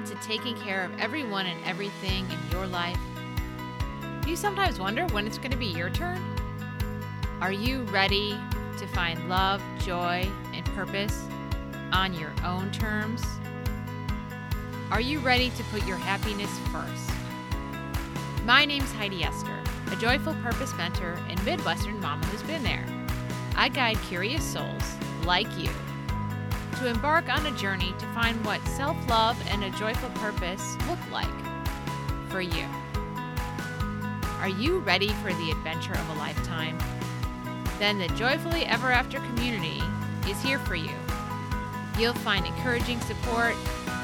committed to taking care of everyone and everything in your life? Do you sometimes wonder when it's going to be your turn? Are you ready to find love, joy, and purpose on your own terms? Are you ready to put your happiness first? My name's Heidi Esther, a joyful purpose mentor and Midwestern mama who's been there. I guide curious souls like you to embark on a journey to find what self love and a joyful purpose look like for you. Are you ready for the adventure of a lifetime? Then the Joyfully Ever After community is here for you. You'll find encouraging support,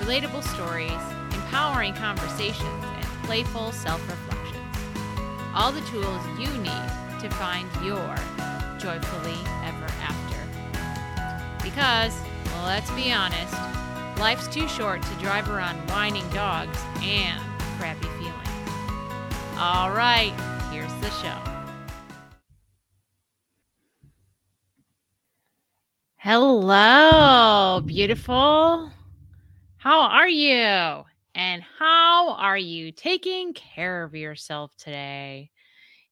relatable stories, empowering conversations, and playful self reflections. All the tools you need to find your joyfully ever after. Because let's be honest, life's too short to drive around whining dogs and crappy feelings. All right, here's the show. Hello, beautiful. How are you? And how are you taking care of yourself today?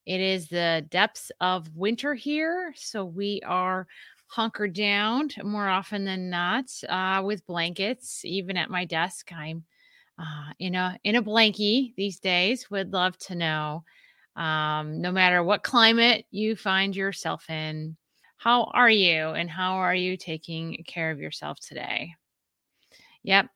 It is the depths of winter here, so we are hunkered down more often than not uh, with blankets. Even at my desk, I'm uh, in a in a blankie these days. Would love to know, um, no matter what climate you find yourself in, how are you and how are you taking care of yourself today? Yep,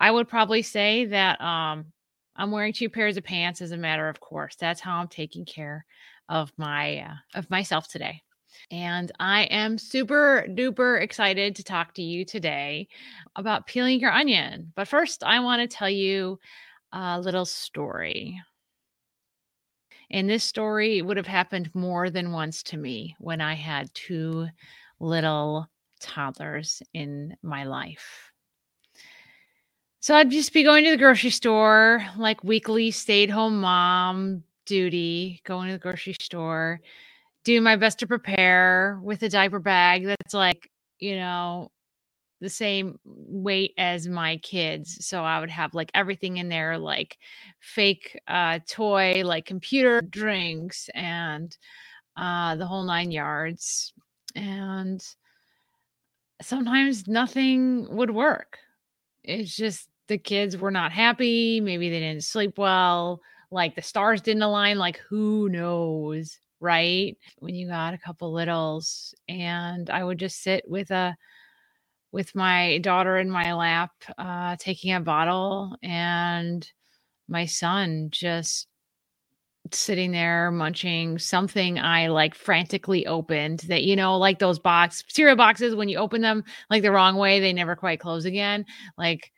I would probably say that um, I'm wearing two pairs of pants as a matter of course. That's how I'm taking care of my uh, of myself today. And I am super duper excited to talk to you today about peeling your onion. But first, I want to tell you a little story. And this story would have happened more than once to me when I had two little toddlers in my life. So I'd just be going to the grocery store, like weekly stay at home mom duty, going to the grocery store do my best to prepare with a diaper bag that's like, you know, the same weight as my kids. So I would have like everything in there, like fake uh, toy, like computer drinks and uh, the whole nine yards. And sometimes nothing would work. It's just the kids were not happy. Maybe they didn't sleep well. Like the stars didn't align. Like who knows? Right? When you got a couple littles and I would just sit with a with my daughter in my lap uh taking a bottle and my son just sitting there munching something I like frantically opened that you know like those box cereal boxes when you open them like the wrong way they never quite close again like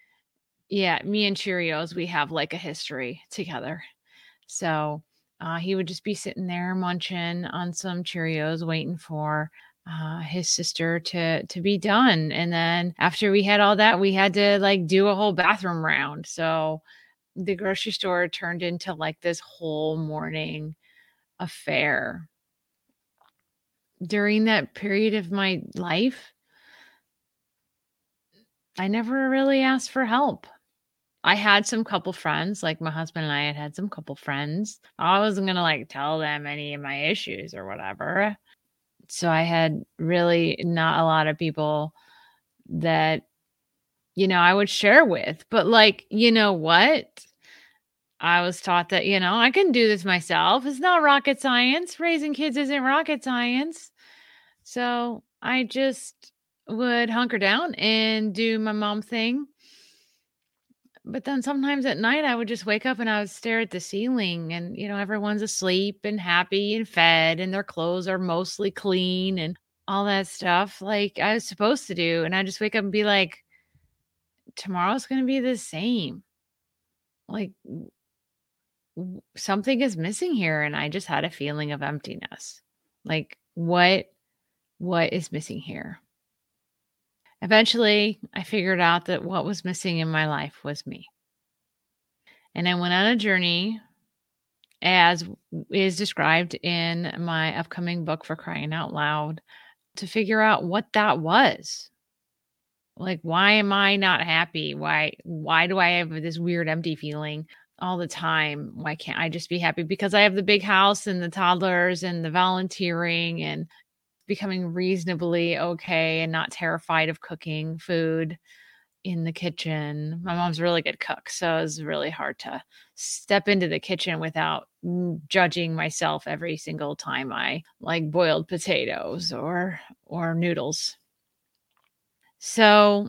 yeah me and Cheerios we have like a history together so uh, he would just be sitting there munching on some Cheerios, waiting for uh, his sister to to be done. And then after we had all that, we had to like do a whole bathroom round. So the grocery store turned into like this whole morning affair. During that period of my life, I never really asked for help. I had some couple friends, like my husband and I had had some couple friends. I wasn't going to like tell them any of my issues or whatever. So I had really not a lot of people that, you know, I would share with. But like, you know what? I was taught that, you know, I can do this myself. It's not rocket science. Raising kids isn't rocket science. So I just would hunker down and do my mom thing but then sometimes at night I would just wake up and I would stare at the ceiling and you know everyone's asleep and happy and fed and their clothes are mostly clean and all that stuff like I was supposed to do and I just wake up and be like tomorrow's going to be the same. Like something is missing here and I just had a feeling of emptiness. Like what what is missing here? Eventually, I figured out that what was missing in my life was me. And I went on a journey, as is described in my upcoming book for crying out loud, to figure out what that was. like why am i not happy why why do i have this weird empty feeling all the time why can't i just be happy because i have the big house and the toddlers and the volunteering and becoming reasonably okay and not terrified of cooking food in the kitchen my mom's a really good cook so it was really hard to step into the kitchen without judging myself every single time i like boiled potatoes or or noodles so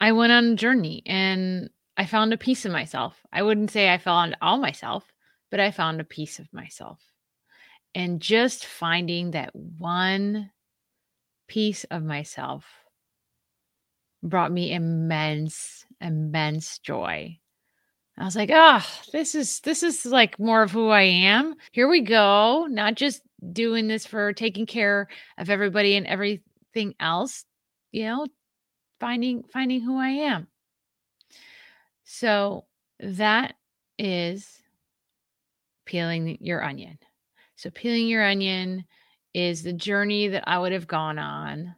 I went on a journey and I found a piece of myself. I wouldn't say I found all myself, but I found a piece of myself. And just finding that one piece of myself brought me immense, immense joy. I was like, oh, this is this is like more of who I am. Here we go. Not just doing this for taking care of everybody and everything else you know, finding finding who I am. So that is peeling your onion. So peeling your onion is the journey that I would have gone on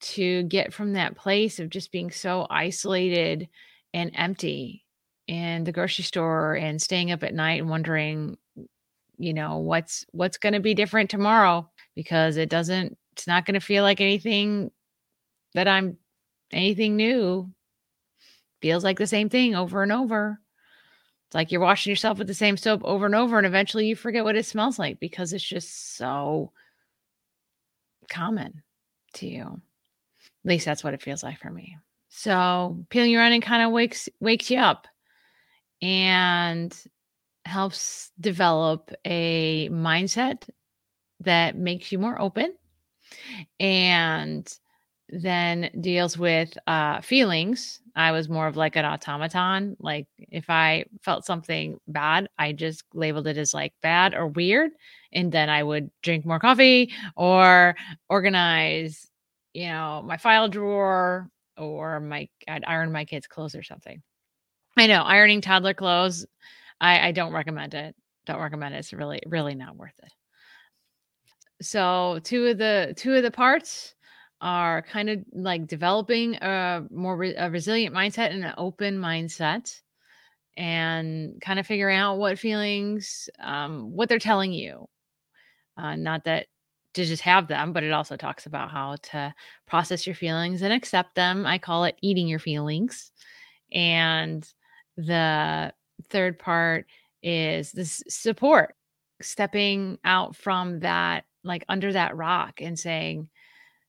to get from that place of just being so isolated and empty in the grocery store and staying up at night and wondering you know what's what's going to be different tomorrow because it doesn't it's not going to feel like anything that I'm anything new feels like the same thing over and over. It's like you're washing yourself with the same soap over and over, and eventually you forget what it smells like because it's just so common to you. At least that's what it feels like for me. So peeling your onion kind of wakes wakes you up and helps develop a mindset that makes you more open and then deals with uh, feelings. I was more of like an automaton. Like if I felt something bad, I just labeled it as like bad or weird. And then I would drink more coffee or organize, you know, my file drawer or my, I'd iron my kids' clothes or something. I know ironing toddler clothes. I, I don't recommend it. Don't recommend it. It's really, really not worth it. So two of the two of the parts are kind of like developing a more re- a resilient mindset and an open mindset and kind of figuring out what feelings um, what they're telling you. Uh, not that to just have them but it also talks about how to process your feelings and accept them. I call it eating your feelings. And the third part is this support stepping out from that like under that rock and saying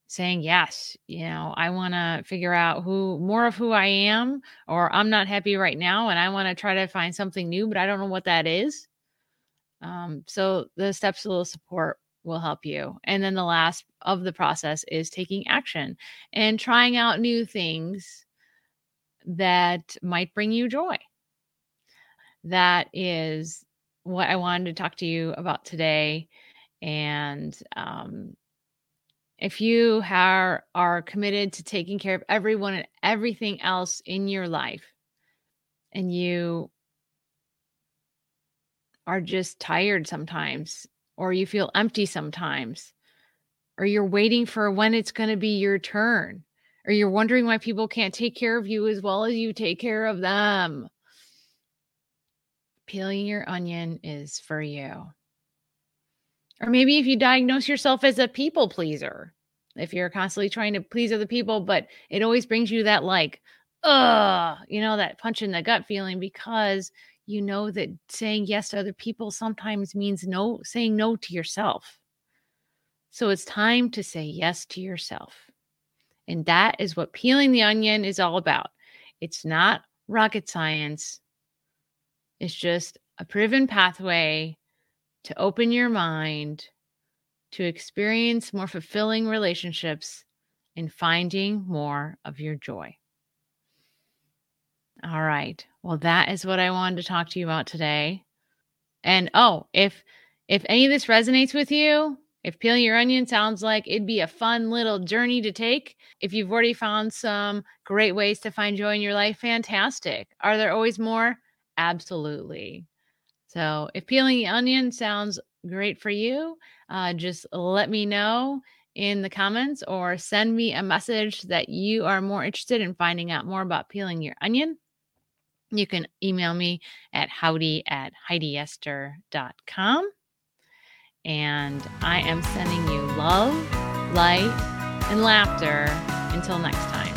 saying yes you know i want to figure out who more of who i am or i'm not happy right now and i want to try to find something new but i don't know what that is. Um, so the steps little support will help you and then the last of the process is taking action and trying out new things that might bring you joy. That is what i wanted to talk to you about today and um, if you are, are committed to taking care of everyone and everything else in your life, and you are just tired sometimes, or you feel empty sometimes, or you're waiting for when it's going to be your turn, or you're wondering why people can't take care of you as well as you take care of them. Peeling your onion is for you. Or maybe if you diagnose yourself as a people pleaser, if you're constantly trying to please other people, but it always brings you that like, uh, you know, that punch in the gut feeling because you know that saying yes to other people sometimes means no, saying no to yourself. So it's time to say yes to yourself. And that is what peeling the onion is all about. It's not rocket science, it's just a proven pathway to open your mind to experience more fulfilling relationships and finding more of your joy. All right. Well, that is what I wanted to talk to you about today. And oh, if if any of this resonates with you, if peeling your onion sounds like it'd be a fun little journey to take, if you've already found some great ways to find joy in your life, fantastic. Are there always more? Absolutely. So, if peeling the onion sounds great for you, uh, just let me know in the comments or send me a message that you are more interested in finding out more about peeling your onion. You can email me at howdy at heidiester.com. And I am sending you love, light, and laughter until next time.